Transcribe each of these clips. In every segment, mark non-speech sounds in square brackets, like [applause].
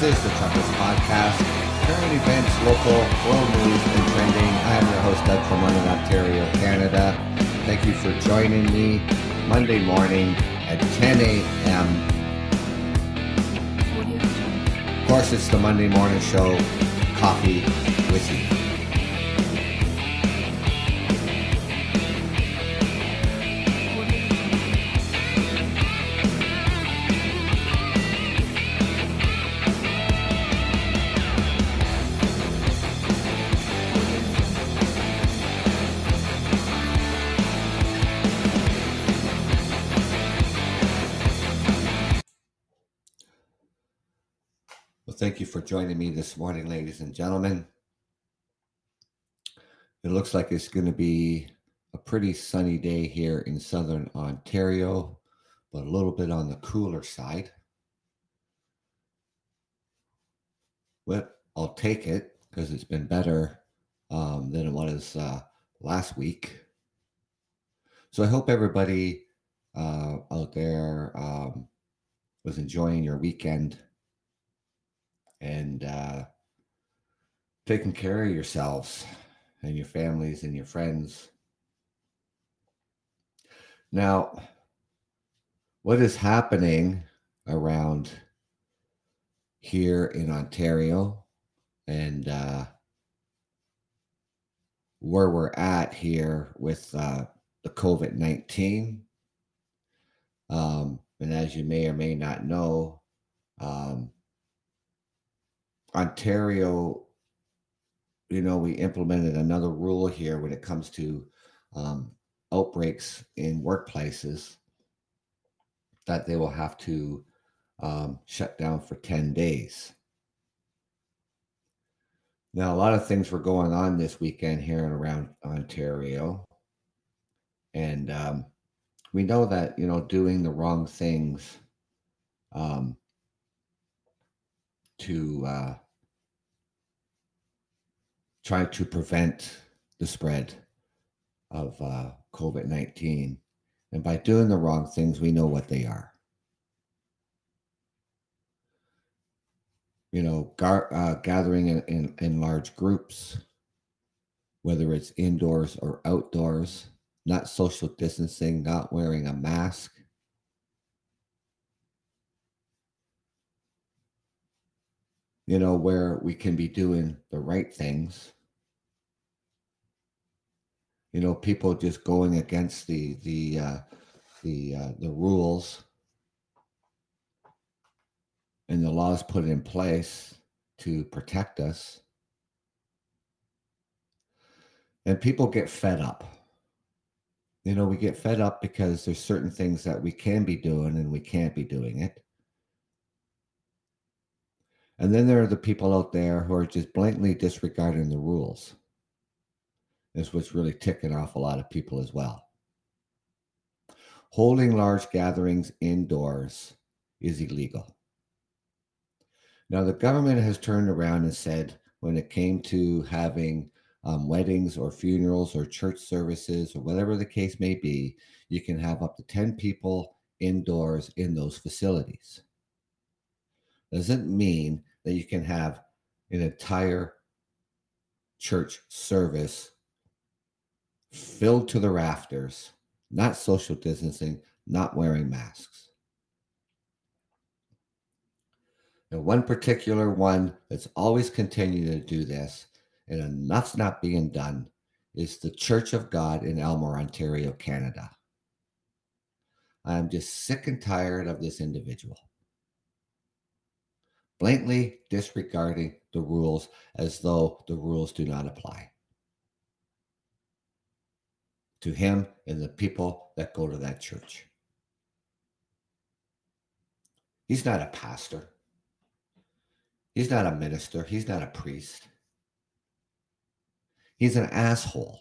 This is the Truckers Podcast. Current events, local, world news, and trending. I am your host, Doug from London, Ontario, Canada. Thank you for joining me Monday morning at 10 a.m. Of course, it's the Monday morning show, Coffee with You. Joining me this morning, ladies and gentlemen. It looks like it's going to be a pretty sunny day here in southern Ontario, but a little bit on the cooler side. Well, I'll take it because it's been better um, than it was uh, last week. So I hope everybody uh, out there um, was enjoying your weekend and uh, taking care of yourselves and your families and your friends. Now, what is happening around here in Ontario and uh, where we're at here with uh, the COVID 19? Um, and as you may or may not know, um, Ontario, you know, we implemented another rule here when it comes to um, outbreaks in workplaces that they will have to um, shut down for 10 days. Now, a lot of things were going on this weekend here and around Ontario. And um, we know that, you know, doing the wrong things um, to uh, try to prevent the spread of uh, COVID 19. And by doing the wrong things, we know what they are. You know, gar- uh, gathering in, in, in large groups, whether it's indoors or outdoors, not social distancing, not wearing a mask. You know, where we can be doing the right things. You know people just going against the the uh, the uh, the rules. And the laws put in place to protect us. And people get fed up. You know we get fed up because there's certain things that we can be doing and we can't be doing it and then there are the people out there who are just blatantly disregarding the rules is what's really ticking off a lot of people as well. Holding large gatherings indoors is illegal. Now, the government has turned around and said when it came to having um, weddings or funerals or church services or whatever the case may be, you can have up to 10 people indoors in those facilities. Doesn't mean that you can have an entire church service filled to the rafters, not social distancing, not wearing masks. And one particular one that's always continued to do this, and enough's not being done, is the Church of God in Aylmer, Ontario, Canada. I'm just sick and tired of this individual. Blatantly disregarding the rules as though the rules do not apply to him and the people that go to that church. He's not a pastor. He's not a minister. He's not a priest. He's an asshole,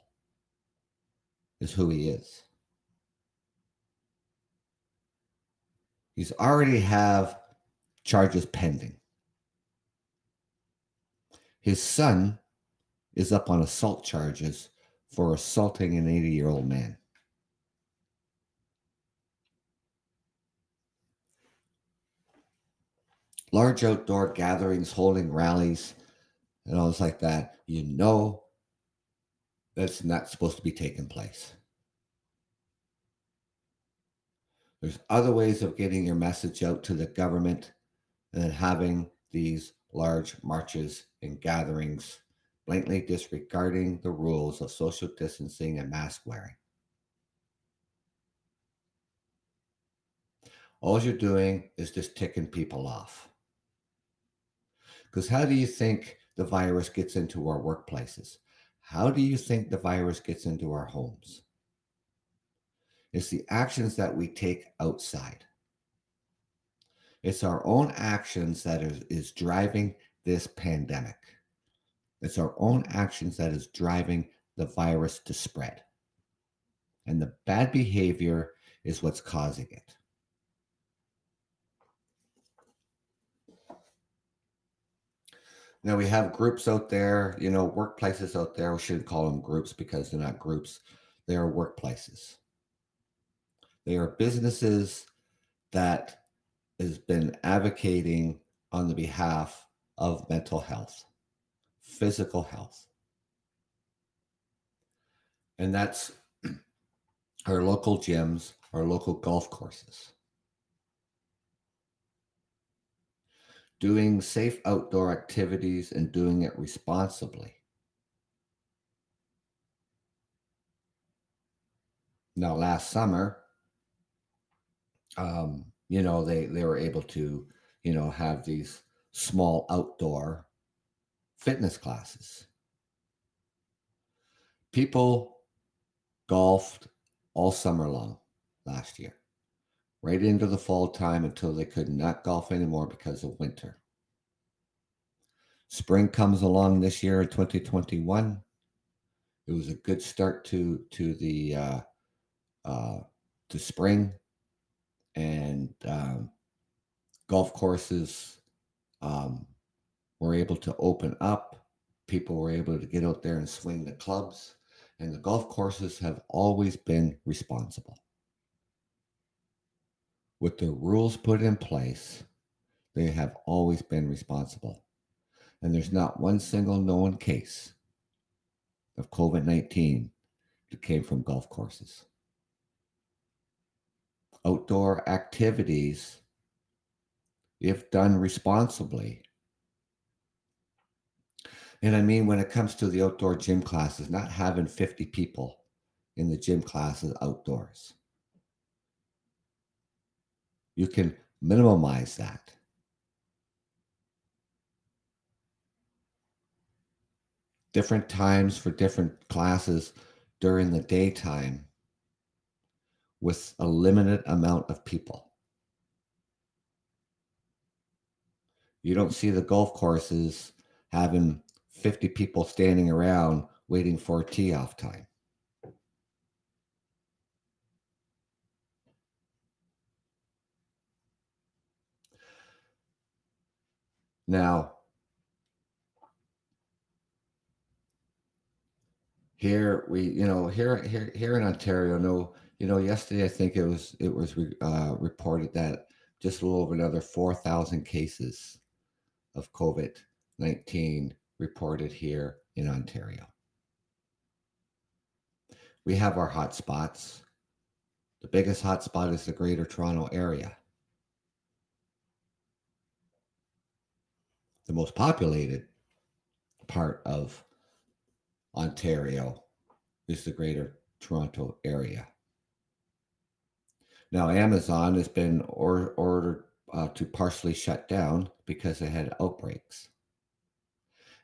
is who he is. He's already have charges pending. His son is up on assault charges for assaulting an 80 year old man. large outdoor gatherings, holding rallies, and all this like that, you know that's not supposed to be taking place. There's other ways of getting your message out to the government than having these large marches and gatherings, blatantly disregarding the rules of social distancing and mask wearing. All you're doing is just ticking people off. Because how do you think the virus gets into our workplaces? How do you think the virus gets into our homes? It's the actions that we take outside. It's our own actions that is, is driving this pandemic. It's our own actions that is driving the virus to spread. And the bad behavior is what's causing it. Now we have groups out there, you know, workplaces out there. We shouldn't call them groups because they're not groups, they are workplaces. They are businesses that has been advocating on the behalf of mental health, physical health. And that's [clears throat] our local gyms, our local golf courses. Doing safe outdoor activities and doing it responsibly. Now, last summer, um, you know, they they were able to, you know, have these small outdoor fitness classes. People golfed all summer long last year, right into the fall time until they could not golf anymore because of winter. Spring comes along this year in 2021. It was a good start to to the uh, uh, to spring and um, golf courses um, were able to open up. People were able to get out there and swing the clubs, and the golf courses have always been responsible. With the rules put in place, they have always been responsible. And there's not one single known case of COVID 19 that came from golf courses outdoor activities, if done responsibly. And I mean, when it comes to the outdoor gym classes, not having 50 people in the gym classes outdoors. You can minimize that. Different times for different classes during the daytime with a limited amount of people. You don't see the golf courses having 50 people standing around waiting for tee off time. Now, here we, you know, here here here in Ontario, no you know, yesterday I think it was it was uh, reported that just a little over another four thousand cases of COVID nineteen reported here in Ontario. We have our hot spots. The biggest hotspot is the Greater Toronto Area. The most populated part of Ontario is the Greater Toronto Area. Now, Amazon has been or, ordered uh, to partially shut down because they had outbreaks.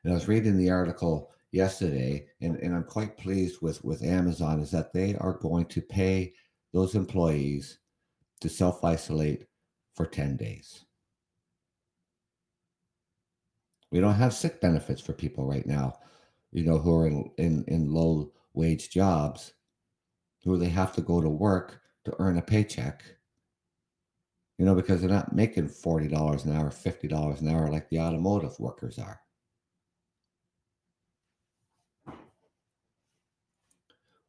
And I was reading the article yesterday, and, and I'm quite pleased with, with Amazon, is that they are going to pay those employees to self isolate for 10 days. We don't have sick benefits for people right now, you know, who are in, in, in low wage jobs, who they have to go to work to earn a paycheck you know, because they're not making $40 an hour, $50 an hour like the automotive workers are.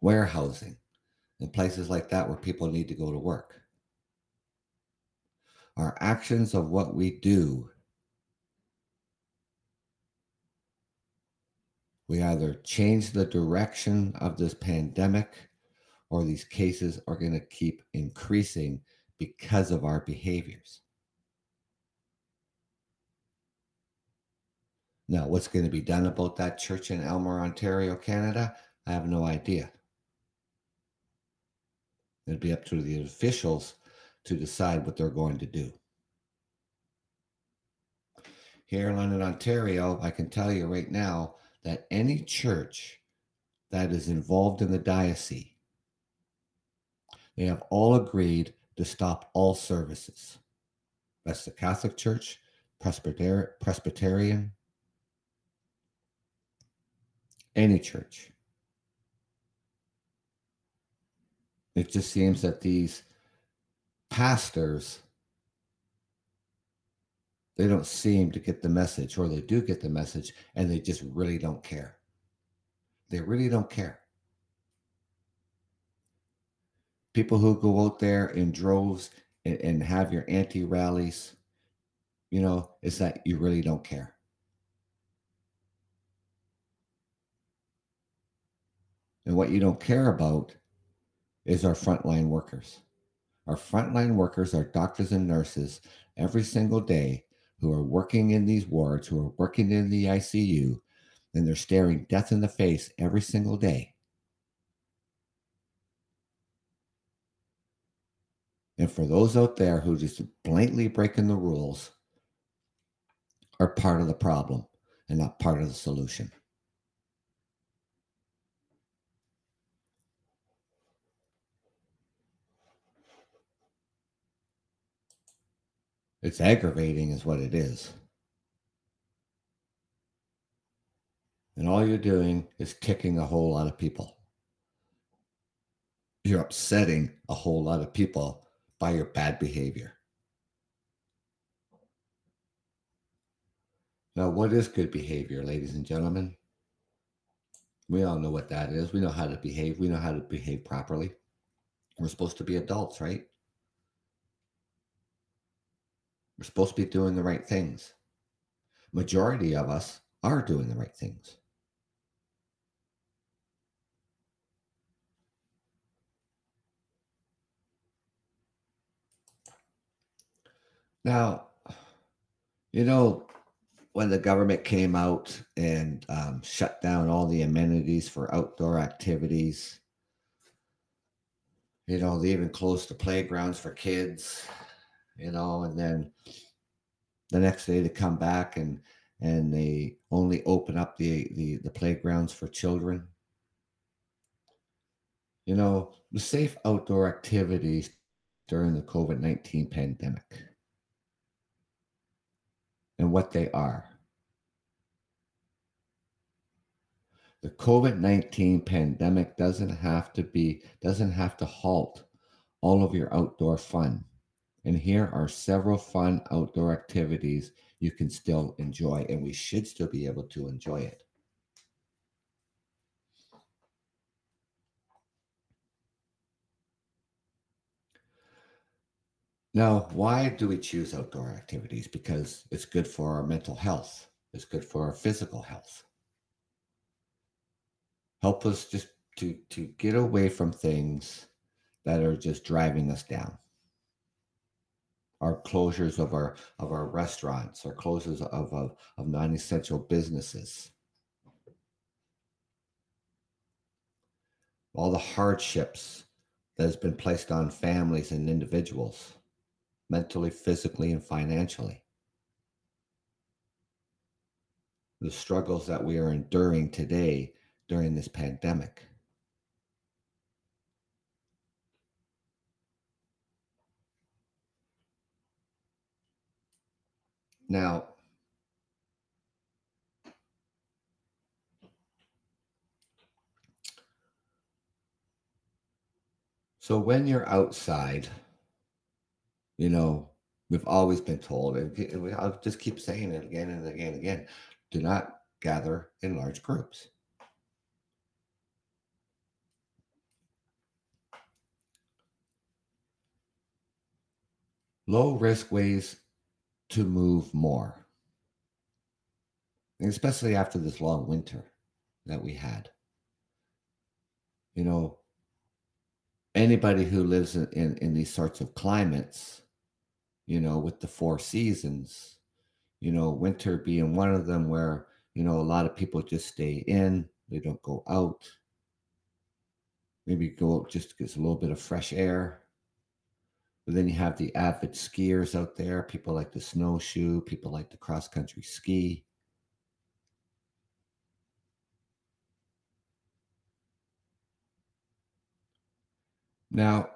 Warehousing and places like that where people need to go to work. Our actions of what we do, we either change the direction of this pandemic or these cases are going to keep increasing because of our behaviors. Now, what's going to be done about that church in Aylmer, Ontario, Canada? I have no idea. It'll be up to the officials to decide what they're going to do. Here in London, Ontario, I can tell you right now that any church that is involved in the diocese, they have all agreed to stop all services. That's the Catholic Church, Presbyterian, any church. It just seems that these pastors they don't seem to get the message or they do get the message and they just really don't care they really don't care people who go out there in droves and, and have your anti rallies you know is that you really don't care and what you don't care about is our frontline workers our frontline workers, our doctors and nurses, every single day who are working in these wards, who are working in the ICU, and they're staring death in the face every single day. And for those out there who just blatantly breaking the rules, are part of the problem and not part of the solution. It's aggravating, is what it is. And all you're doing is kicking a whole lot of people. You're upsetting a whole lot of people by your bad behavior. Now, what is good behavior, ladies and gentlemen? We all know what that is. We know how to behave. We know how to behave properly. We're supposed to be adults, right? We're supposed to be doing the right things. Majority of us are doing the right things. Now, you know, when the government came out and um, shut down all the amenities for outdoor activities, you know, they even closed the playgrounds for kids you know, and then the next day they come back and and they only open up the the, the playgrounds for children. You know, the safe outdoor activities during the COVID 19 pandemic and what they are. The COVID 19 pandemic doesn't have to be, doesn't have to halt all of your outdoor fun. And here are several fun outdoor activities you can still enjoy, and we should still be able to enjoy it. Now, why do we choose outdoor activities? Because it's good for our mental health, it's good for our physical health. Help us just to, to get away from things that are just driving us down our closures of our of our restaurants, our closures of, of, of non-essential businesses. All the hardships that has been placed on families and individuals, mentally, physically, and financially. The struggles that we are enduring today during this pandemic. Now, so when you're outside, you know, we've always been told, and I'll just keep saying it again and again and again do not gather in large groups. Low risk ways to move more, especially after this long winter. that we had. You know, anybody who lives in, in, in these sorts of climates, you know, with the four seasons, you know, winter being one of them where, you know, a lot of people just stay in, they don't go out. Maybe go just to get a little bit of fresh air. But then you have the avid skiers out there. People like to snowshoe, people like to cross country ski. Now,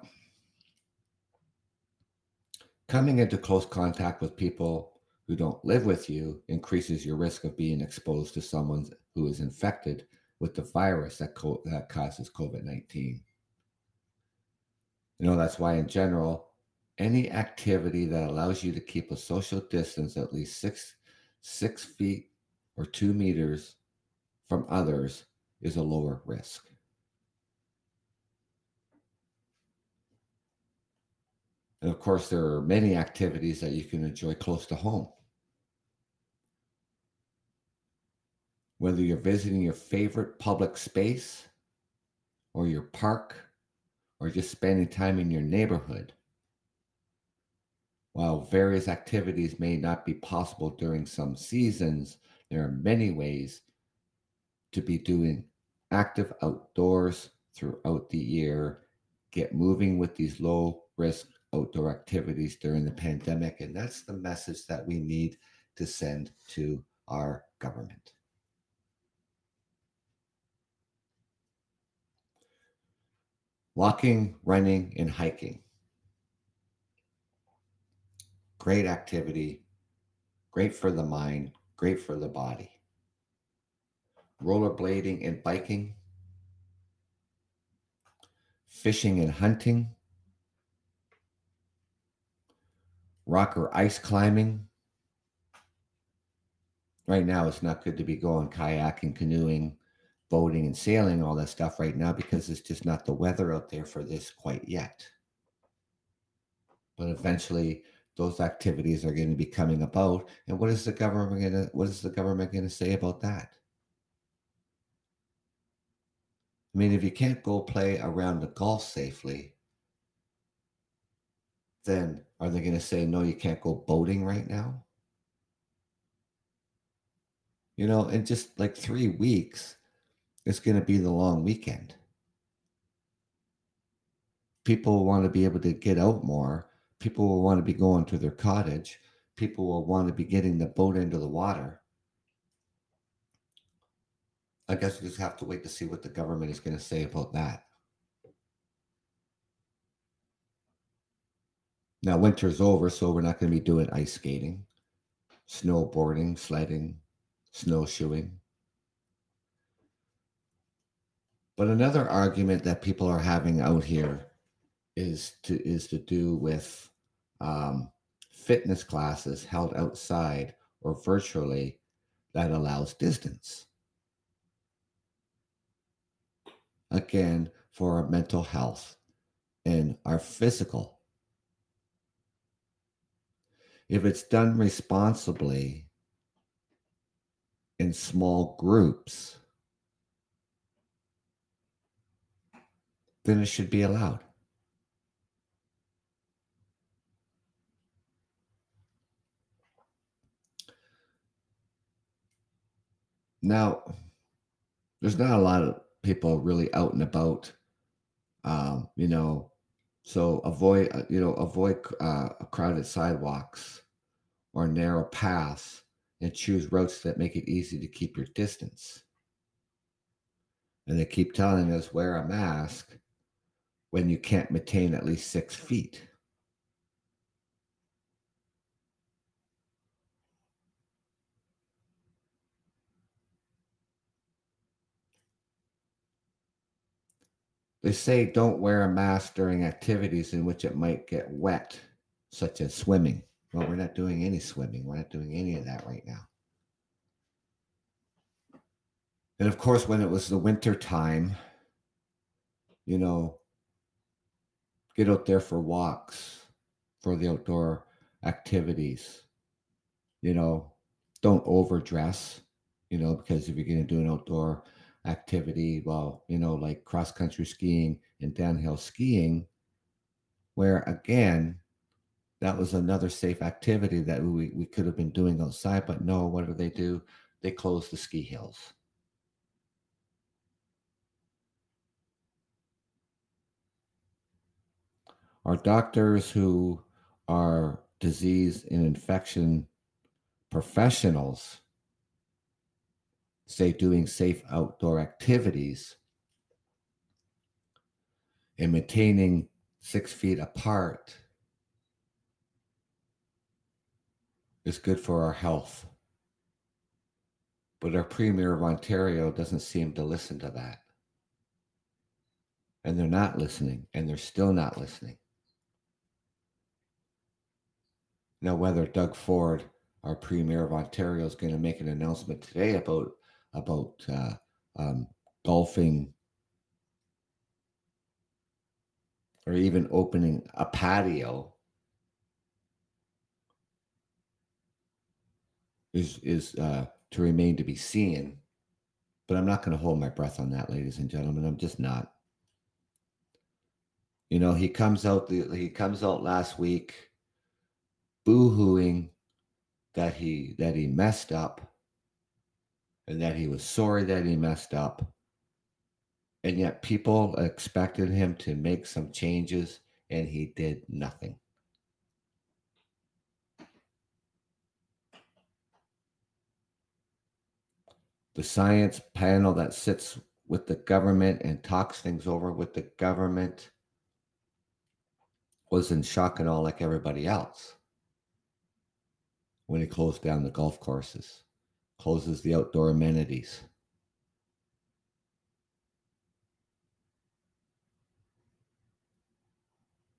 coming into close contact with people who don't live with you increases your risk of being exposed to someone who is infected with the virus that, co- that causes COVID 19. You know, that's why, in general, any activity that allows you to keep a social distance at least six, six feet or two meters from others is a lower risk. And of course, there are many activities that you can enjoy close to home. Whether you're visiting your favorite public space or your park or just spending time in your neighborhood, while various activities may not be possible during some seasons, there are many ways to be doing active outdoors throughout the year. Get moving with these low risk outdoor activities during the pandemic. And that's the message that we need to send to our government. Walking, running, and hiking. Great activity, great for the mind, great for the body. Rollerblading and biking, fishing and hunting, rock or ice climbing. Right now, it's not good to be going kayaking, canoeing, boating, and sailing, all that stuff right now because it's just not the weather out there for this quite yet. But eventually, those activities are going to be coming about. And what is the government going to what is the government going to say about that? I mean, if you can't go play around the golf safely, then are they going to say, no, you can't go boating right now? You know, in just like three weeks, it's going to be the long weekend. People will want to be able to get out more. People will want to be going to their cottage. People will want to be getting the boat into the water. I guess we just have to wait to see what the government is going to say about that. Now, winter's over, so we're not going to be doing ice skating, snowboarding, sledding, snowshoeing. But another argument that people are having out here is to is to do with um, fitness classes held outside or virtually that allows distance. Again, for our mental health and our physical if it's done responsibly in small groups, then it should be allowed. Now, there's not a lot of people really out and about, um, you know, so avoid, uh, you know, avoid uh, crowded sidewalks or narrow paths and choose routes that make it easy to keep your distance. And they keep telling us wear a mask when you can't maintain at least six feet. They say don't wear a mask during activities in which it might get wet, such as swimming. Well, we're not doing any swimming. We're not doing any of that right now. And of course, when it was the winter time, you know, get out there for walks, for the outdoor activities. You know, don't overdress, you know, because if you're going to do an outdoor activity, well, you know, like cross country skiing and downhill skiing, where again, that was another safe activity that we, we could have been doing outside. But no, what do they do? They close the ski hills. Our doctors who are disease and infection professionals say doing safe outdoor activities and maintaining six feet apart is good for our health. But our Premier of Ontario doesn't seem to listen to that. And they're not listening, and they're still not listening. Now, whether Doug Ford, our Premier of Ontario, is going to make an announcement today about about uh, um, golfing or even opening a patio is is uh, to remain to be seen. But I'm not going to hold my breath on that, ladies and gentlemen. I'm just not. You know, he comes out. The, he comes out last week, boo-hooing that he that he messed up, and that he was sorry that he messed up. And yet, people expected him to make some changes, and he did nothing. the science panel that sits with the government and talks things over with the government was in shock and all like everybody else when he closed down the golf courses, closes the outdoor amenities.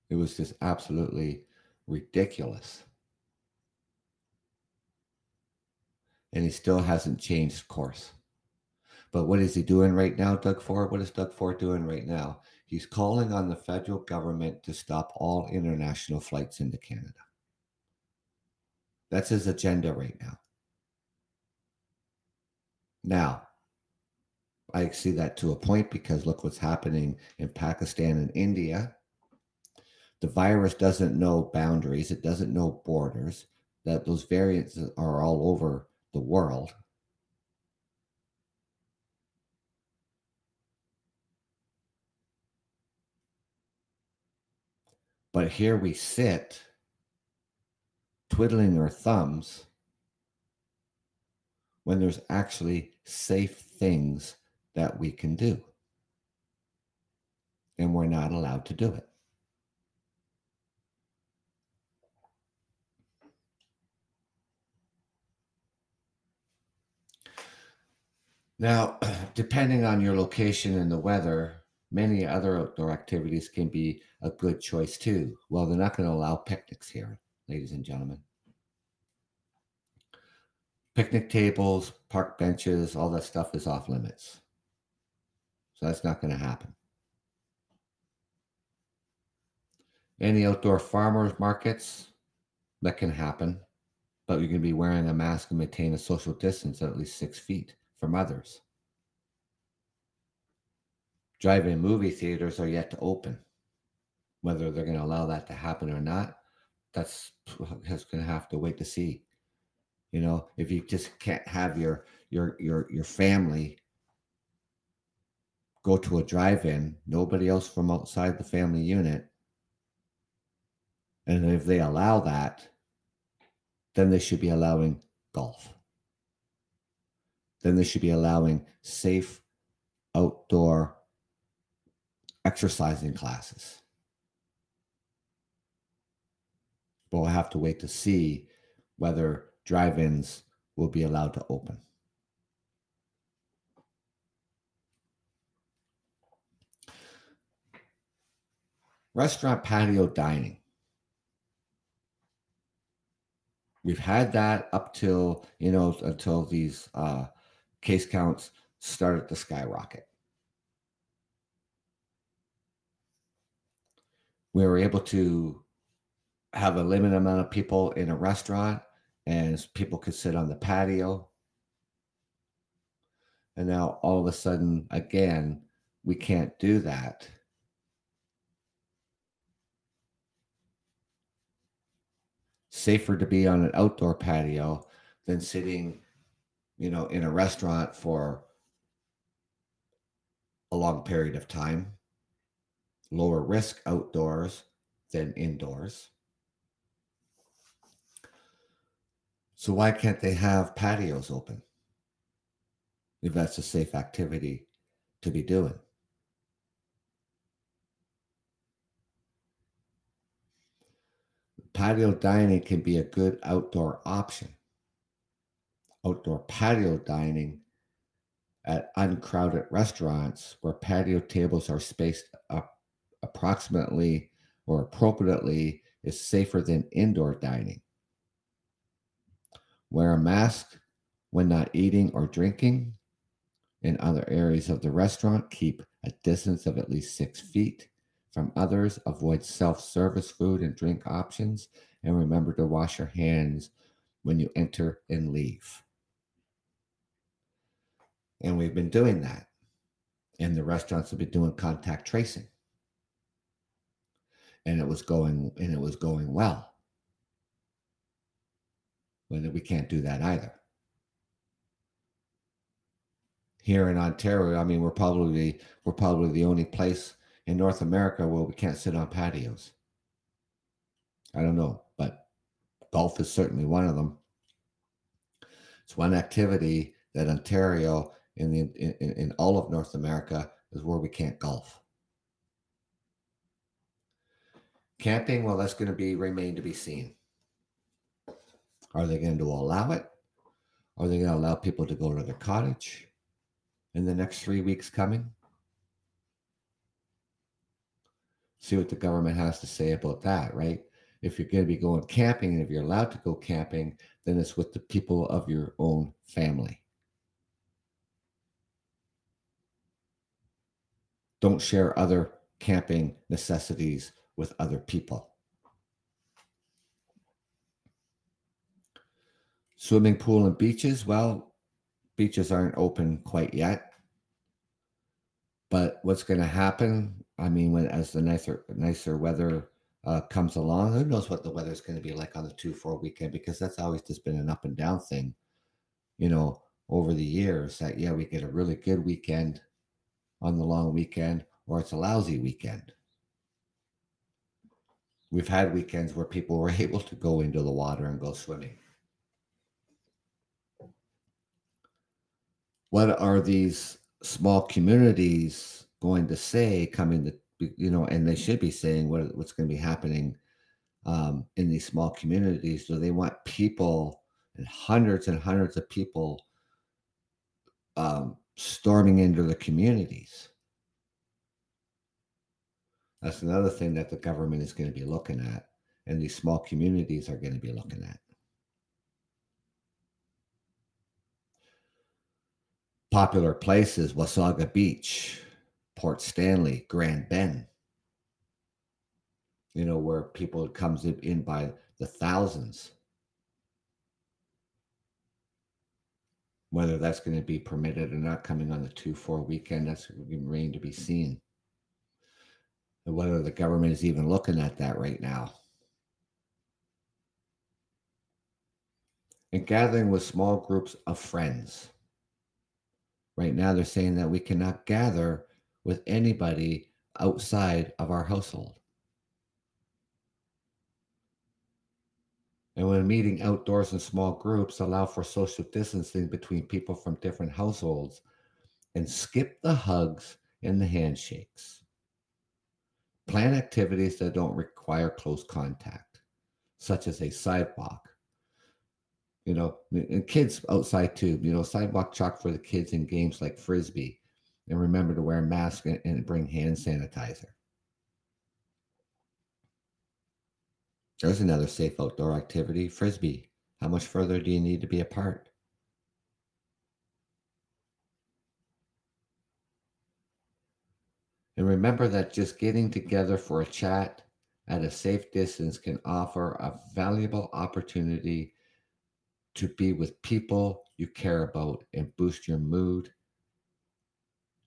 It was just absolutely ridiculous. and he still hasn't changed course. But what is he doing right now, Doug Ford? What is Doug Ford doing right now? He's calling on the federal government to stop all international flights into Canada. That's his agenda right now. Now, I see that to a point because look what's happening in Pakistan and India. The virus doesn't know boundaries, it doesn't know borders, that those variants are all over the world. But here we sit, twiddling our thumbs, when there's actually safe things that we can do. And we're not allowed to do it. Now, [clears throat] depending on your location and the weather, many other outdoor activities can be a good choice too. Well, they're not going to allow picnics here, ladies and gentlemen. Picnic tables, park benches, all that stuff is off limits. So that's not going to happen. Any outdoor farmers markets, that can happen, but you're going to be wearing a mask and maintain a social distance of at least six feet from others. Drive-in movie theaters are yet to open. Whether they're going to allow that to happen or not, that's that's going to have to wait to see. You know, if you just can't have your your your your family go to a drive-in, nobody else from outside the family unit, and if they allow that, then they should be allowing golf then they should be allowing safe outdoor exercising classes. But we'll have to wait to see whether drive ins will be allowed to open. Restaurant patio dining. We've had that up till, you know, until these uh, case counts started to skyrocket. We were able to have a limited amount of people in a restaurant and people could sit on the patio. And now all of a sudden, again, we can't do that. Safer to be on an outdoor patio than sitting, you know, in a restaurant for a long period of time. Lower risk outdoors than indoors. So why can't they have patios open? If that's a safe activity to be doing. Patio dining can be a good outdoor option. Outdoor patio dining at uncrowded restaurants where patio tables are spaced up approximately or appropriately is safer than indoor dining. Wear a mask when not eating or drinking. In other areas of the restaurant, keep a distance of at least six feet from others. Avoid self service food and drink options. And remember to wash your hands when you enter and leave. And we've been doing that. And the restaurants have been doing contact tracing. And it was going and it was going well but we can't do that either. Here in Ontario, I mean, we're probably we're probably the only place in North America where we can't sit on patios. I don't know, but golf is certainly one of them. It's one activity that Ontario in the in, in all of North America is where we can't golf. Camping, well, that's going to be remain to be seen. Are they going to allow it? Are they going to allow people to go to the cottage in the next three weeks coming? See what the government has to say about that, right? If you're going to be going camping and if you're allowed to go camping, then it's with the people of your own family. Don't share other camping necessities with other people. Swimming pool and beaches. Well, beaches aren't open quite yet. But what's going to happen? I mean, when as the nicer nicer weather uh, comes along, who knows what the weather's going to be like on the two four weekend? Because that's always just been an up and down thing, you know, over the years. That yeah, we get a really good weekend on the long weekend, or it's a lousy weekend. We've had weekends where people were [laughs] able to go into the water and go swimming. What are these small communities going to say coming to you know and they should be saying what, what's going to be happening um, in these small communities? Do they want people and hundreds and hundreds of people um, storming into the communities? That's another thing that the government is going to be looking at and these small communities are going to be looking at Popular places Wasaga Beach, Port Stanley, Grand Bend. You know, where people comes in by the thousands. Whether that's going to be permitted or not coming on the 2 4 weekend, that's remain to be seen. And whether the government is even looking at that right now. And gathering with small groups of friends. Right now, they're saying that we cannot gather with anybody outside of our household. And when meeting outdoors in small groups, allow for social distancing between people from different households and skip the hugs and the handshakes. Plan activities that don't require close contact, such as a sidewalk, you know, and kids outside too, you know, sidewalk chalk for the kids in games like frisbee. And remember to wear a mask and, and bring hand sanitizer. There's another safe outdoor activity frisbee. How much further do you need to be apart? And remember that just getting together for a chat at a safe distance can offer a valuable opportunity to be with people you care about and boost your mood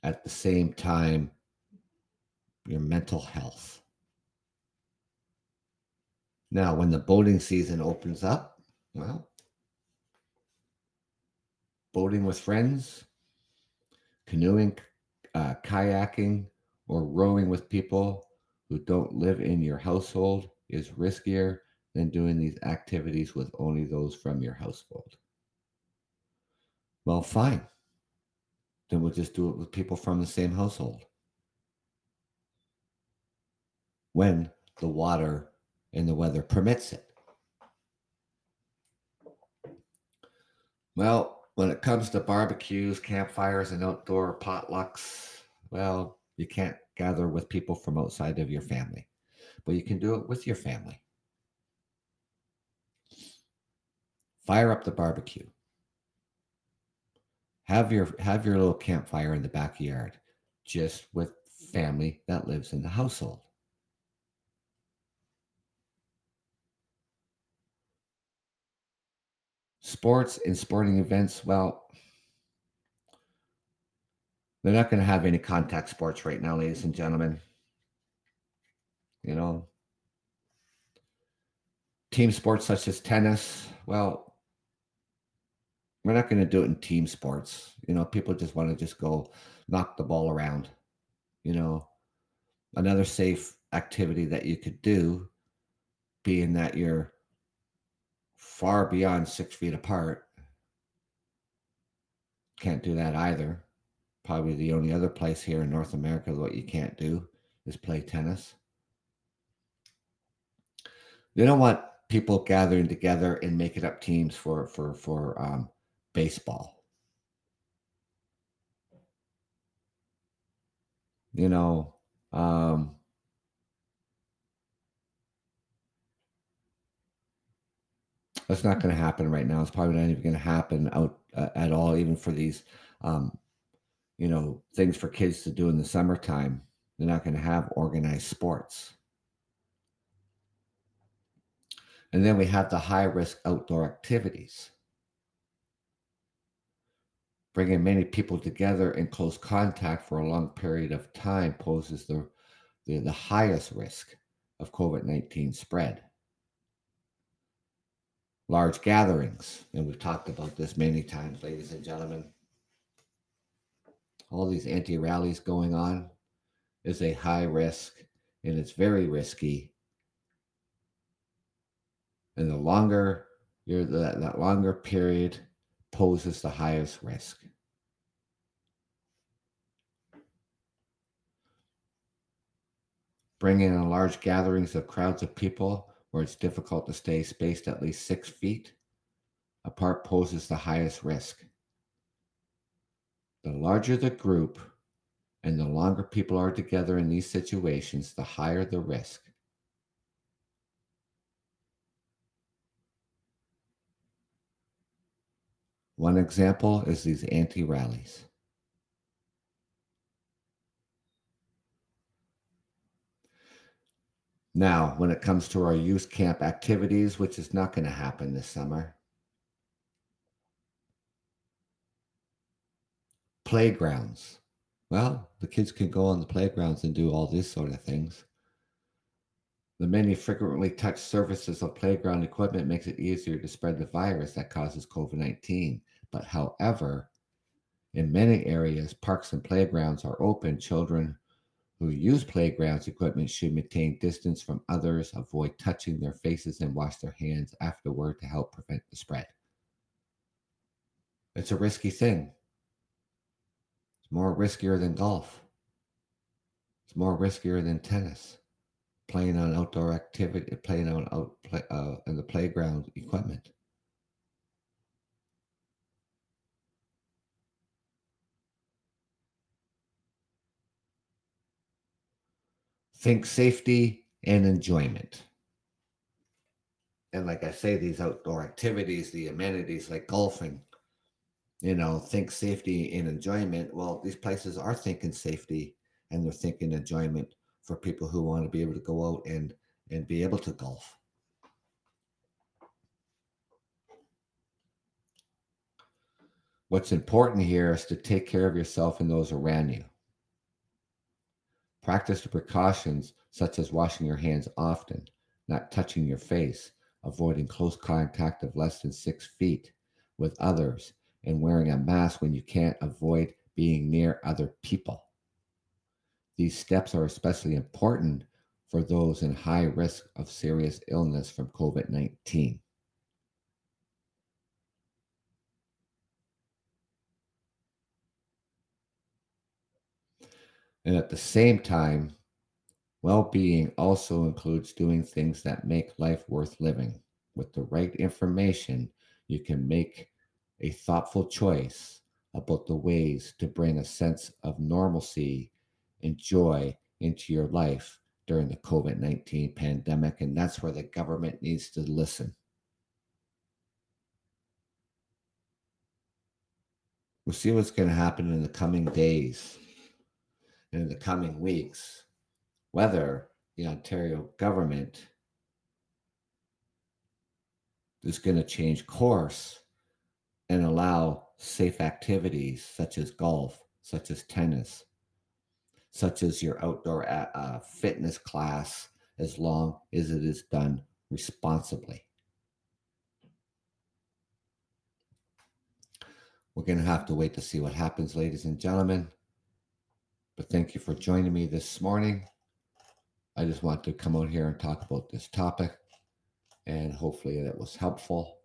at the same time your mental health. Now, when the boating season opens up, well, boating with friends, canoeing, uh, kayaking, or rowing with people who don't live in your household is riskier than doing these activities with only those from your household. Well, fine. Then we'll just do it with people from the same household. When the water and the weather permits it. Well, when it comes to barbecues, campfires, and outdoor potlucks, well, you can't gather with people from outside of your family, but you can do it with your family. Fire up the barbecue. Have your have your little campfire in the backyard, just with family that lives in the household. Sports and sporting events, well, they're not going to have any contact sports right now, ladies and gentlemen. You know, team sports such as tennis, well, we're not going to do it in team sports. You know, people just want to just go knock the ball around. You know, another safe activity that you could do, being that you're far beyond six feet apart. Can't do that either. Probably the only other place here in North America what you can't do is play tennis. They don't want people gathering together and making up teams for for for um, baseball. You know, um, that's not going to happen right now. It's probably not even going to happen out uh, at all, even for these, um, you know, things for kids to do in the summertime. They're not going to have organized sports. And then we have the high risk outdoor activities. Bringing many people together in close contact for a long period of time poses the, the, the highest risk of COVID 19 spread. Large gatherings, and we've talked about this many times, ladies and gentlemen. All these anti rallies going on is a high risk and it's very risky and the longer you're that, that longer period poses the highest risk. Bringing in large gatherings of crowds of people where it's difficult to stay spaced at least six feet apart poses the highest risk. The larger the group and the longer people are together in these situations, the higher the risk. One example is these anti rallies. Now, when it comes to our youth camp activities, which is not going to happen this summer, playgrounds. Well, the kids can go on the playgrounds and do all these sort of things. The many frequently touched surfaces of playground equipment makes it easier to spread the virus that causes COVID 19. But however, in many areas, parks and playgrounds are open. Children who use playgrounds equipment should maintain distance from others, avoid touching their faces, and wash their hands afterward to help prevent the spread. It's a risky thing. It's more riskier than golf. It's more riskier than tennis playing on outdoor activity, playing on out play, uh, in the playground equipment. Think safety and enjoyment. And like I say, these outdoor activities, the amenities like golfing, you know, think safety and enjoyment. Well, these places are thinking safety and they're thinking enjoyment for people who want to be able to go out and and be able to golf. What's important here is to take care of yourself and those around you. Practice the precautions such as washing your hands often, not touching your face, avoiding close contact of less than six feet with others, and wearing a mask when you can't avoid being near other people. These steps are especially important for those in high risk of serious illness from COVID 19. And at the same time, well being also includes doing things that make life worth living. With the right information, you can make a thoughtful choice about the ways to bring a sense of normalcy and joy into your life during the COVID 19 pandemic. And that's where the government needs to listen. We'll see what's going to happen in the coming days in the coming weeks, whether the Ontario government is going to change course and allow safe activities such as golf, such as tennis, such as your outdoor uh, fitness class, as long as it is done responsibly. We're going to have to wait to see what happens, ladies and gentlemen. But thank you for joining me this morning. I just want to come out here and talk about this topic, and hopefully that was helpful.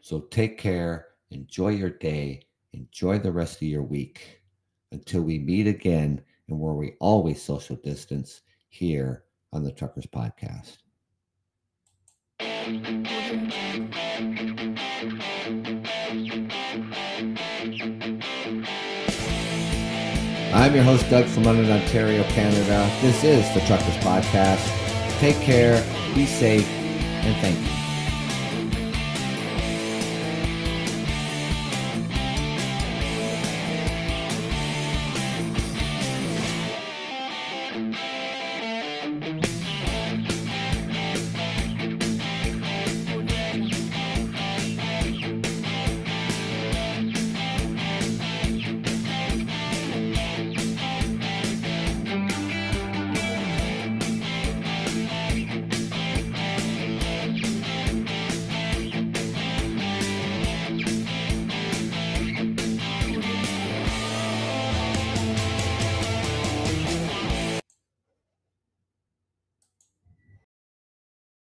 So take care, enjoy your day, enjoy the rest of your week until we meet again and where we always social distance here on the Truckers Podcast. I'm your host, Doug from London, Ontario, Canada. This is the Truckers Podcast. Take care, be safe, and thank you.